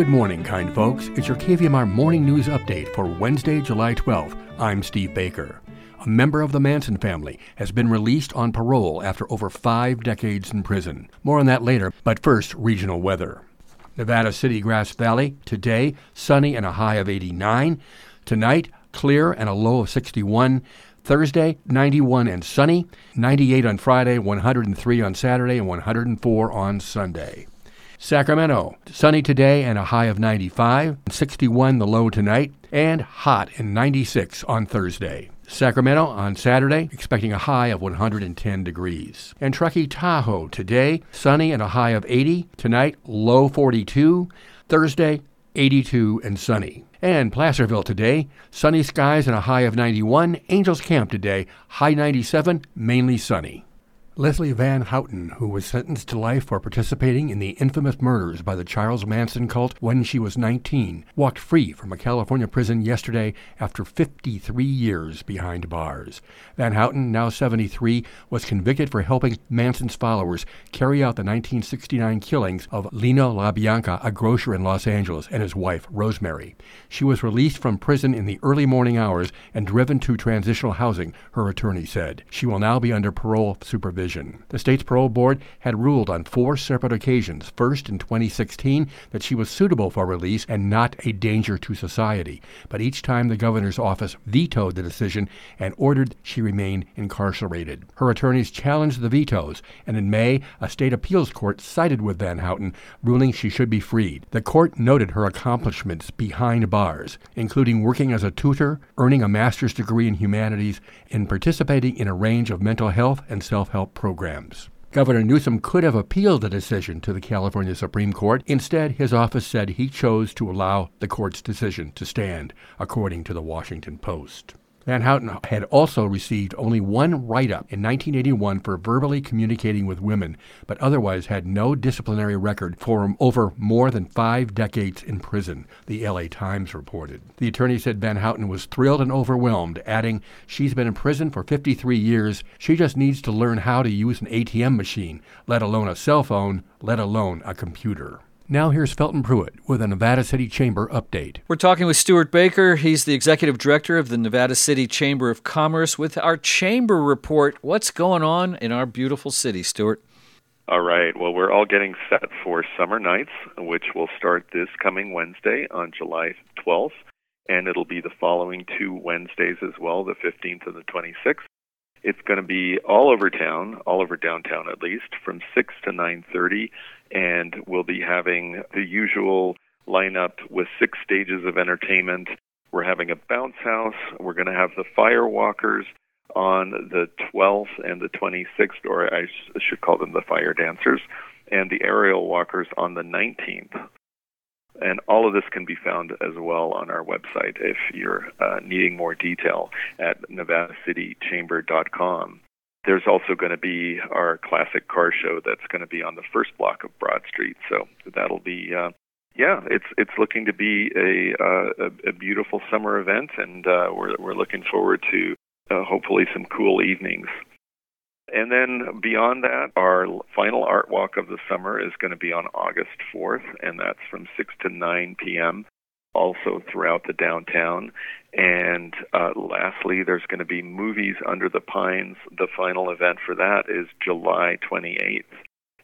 Good morning, kind folks. It's your KVMR morning news update for Wednesday, July 12th. I'm Steve Baker. A member of the Manson family has been released on parole after over five decades in prison. More on that later, but first, regional weather. Nevada City, Grass Valley, today, sunny and a high of 89. Tonight, clear and a low of 61. Thursday, 91 and sunny. 98 on Friday, 103 on Saturday, and 104 on Sunday. Sacramento, sunny today and a high of 95, 61 the low tonight, and hot and 96 on Thursday. Sacramento on Saturday, expecting a high of 110 degrees. And Truckee Tahoe today, sunny and a high of 80. Tonight, low 42. Thursday, 82 and sunny. And Placerville today, sunny skies and a high of 91. Angels Camp today, high 97, mainly sunny. Leslie Van Houten, who was sentenced to life for participating in the infamous murders by the Charles Manson cult when she was 19, walked free from a California prison yesterday after 53 years behind bars. Van Houten, now 73, was convicted for helping Manson's followers carry out the 1969 killings of Leno LaBianca, a grocer in Los Angeles, and his wife, Rosemary. She was released from prison in the early morning hours and driven to transitional housing, her attorney said. She will now be under parole supervision. The state's parole board had ruled on four separate occasions first in 2016 that she was suitable for release and not a danger to society, but each time the governor's office vetoed the decision and ordered she remain incarcerated. Her attorneys challenged the vetoes, and in May, a state appeals court sided with Van Houten, ruling she should be freed. The court noted her accomplishments behind bars, including working as a tutor, earning a master's degree in humanities, and participating in a range of mental health and self help programs. Governor Newsom could have appealed the decision to the California Supreme Court. Instead, his office said he chose to allow the court's decision to stand, according to the Washington Post. Van Houten had also received only one write up in 1981 for verbally communicating with women, but otherwise had no disciplinary record for over more than five decades in prison, the LA Times reported. The attorney said Van Houten was thrilled and overwhelmed, adding, She's been in prison for 53 years. She just needs to learn how to use an ATM machine, let alone a cell phone, let alone a computer. Now here's Felton Pruitt with a Nevada City Chamber update. We're talking with Stuart Baker. He's the executive director of the Nevada City Chamber of Commerce with our chamber report. What's going on in our beautiful city, Stuart? All right. Well, we're all getting set for Summer Nights, which will start this coming Wednesday on July 12th, and it'll be the following two Wednesdays as well, the 15th and the 26th. It's going to be all over town, all over downtown at least, from 6 to 9:30 and we'll be having the usual lineup with six stages of entertainment. We're having a bounce house. We're going to have the firewalkers on the 12th and the 26th, or I should call them the fire dancers, and the aerial walkers on the 19th. And all of this can be found as well on our website if you're uh, needing more detail at nevadacitychamber.com. There's also going to be our classic car show that's going to be on the first block of Broad Street. So that'll be, uh, yeah, it's it's looking to be a uh, a, a beautiful summer event, and uh, we're we're looking forward to uh, hopefully some cool evenings. And then beyond that, our final art walk of the summer is going to be on August 4th, and that's from 6 to 9 p.m also throughout the downtown. And uh, lastly, there's going to be Movies Under the Pines. The final event for that is July 28th.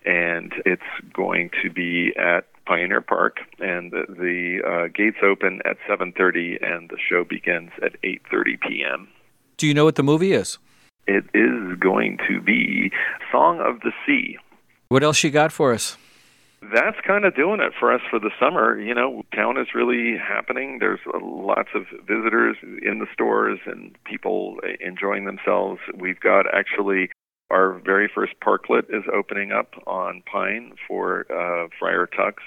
And it's going to be at Pioneer Park, and the, the uh, gates open at 7:30, and the show begins at 8:30 p.m. Do you know what the movie is? It is going to be Song of the Sea. What else you got for us? that's kind of doing it for us for the summer. You know, town is really happening. There's lots of visitors in the stores and people enjoying themselves. We've got actually our very first parklet is opening up on Pine for uh, Friar Tuck's,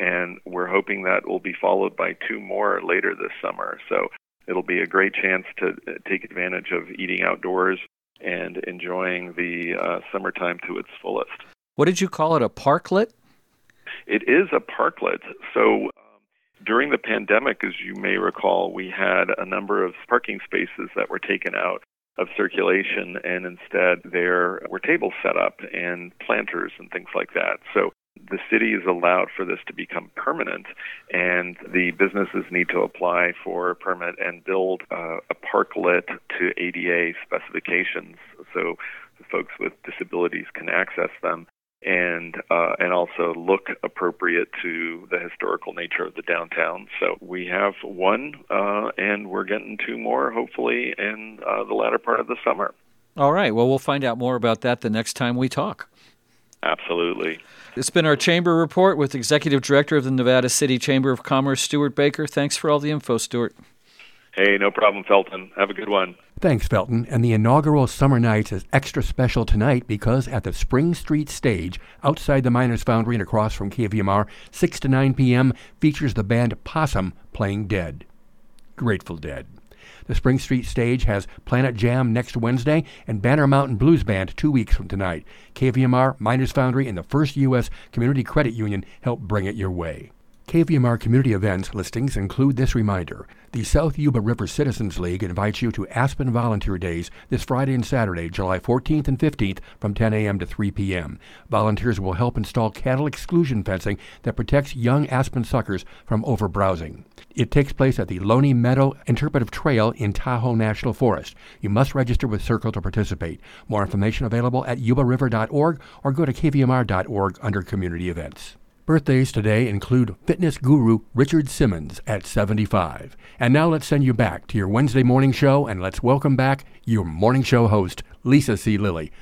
and we're hoping that will be followed by two more later this summer. So it'll be a great chance to uh, take advantage of eating outdoors and enjoying the uh, summertime to its fullest. What did you call it? A parklet? It is a parklet. So um, during the pandemic, as you may recall, we had a number of parking spaces that were taken out of circulation, and instead there were tables set up and planters and things like that. So the city has allowed for this to become permanent, and the businesses need to apply for a permit and build uh, a parklet to ADA specifications so folks with disabilities can access them and uh, and also look appropriate to the historical nature of the downtown. So we have one, uh, and we're getting two more, hopefully, in uh, the latter part of the summer. All right. Well, we'll find out more about that the next time we talk. Absolutely. It's been our chamber report with Executive Director of the Nevada City Chamber of Commerce, Stuart Baker. Thanks for all the info, Stuart. Hey, no problem, Felton. Have a good one. Thanks, Felton. And the inaugural Summer Nights is extra special tonight because at the Spring Street stage outside the Miners Foundry and across from KVMR, 6 to 9 p.m. features the band Possum playing Dead. Grateful Dead. The Spring Street stage has Planet Jam next Wednesday and Banner Mountain Blues Band two weeks from tonight. KVMR, Miners Foundry, and the First U.S. Community Credit Union help bring it your way. KVMR community events listings include this reminder. The South Yuba River Citizens League invites you to Aspen Volunteer Days this Friday and Saturday, July 14th and 15th from 10 a.m. to 3 p.m. Volunteers will help install cattle exclusion fencing that protects young aspen suckers from overbrowsing. It takes place at the Loney Meadow Interpretive Trail in Tahoe National Forest. You must register with SYRCL to participate. More information available at yubariver.org or go to kvmr.org under Community Events. Birthdays today include fitness guru Richard Simmons at 75. And now let's send you back to your Wednesday morning show and let's welcome back your morning show host, Lisa C. Lilly.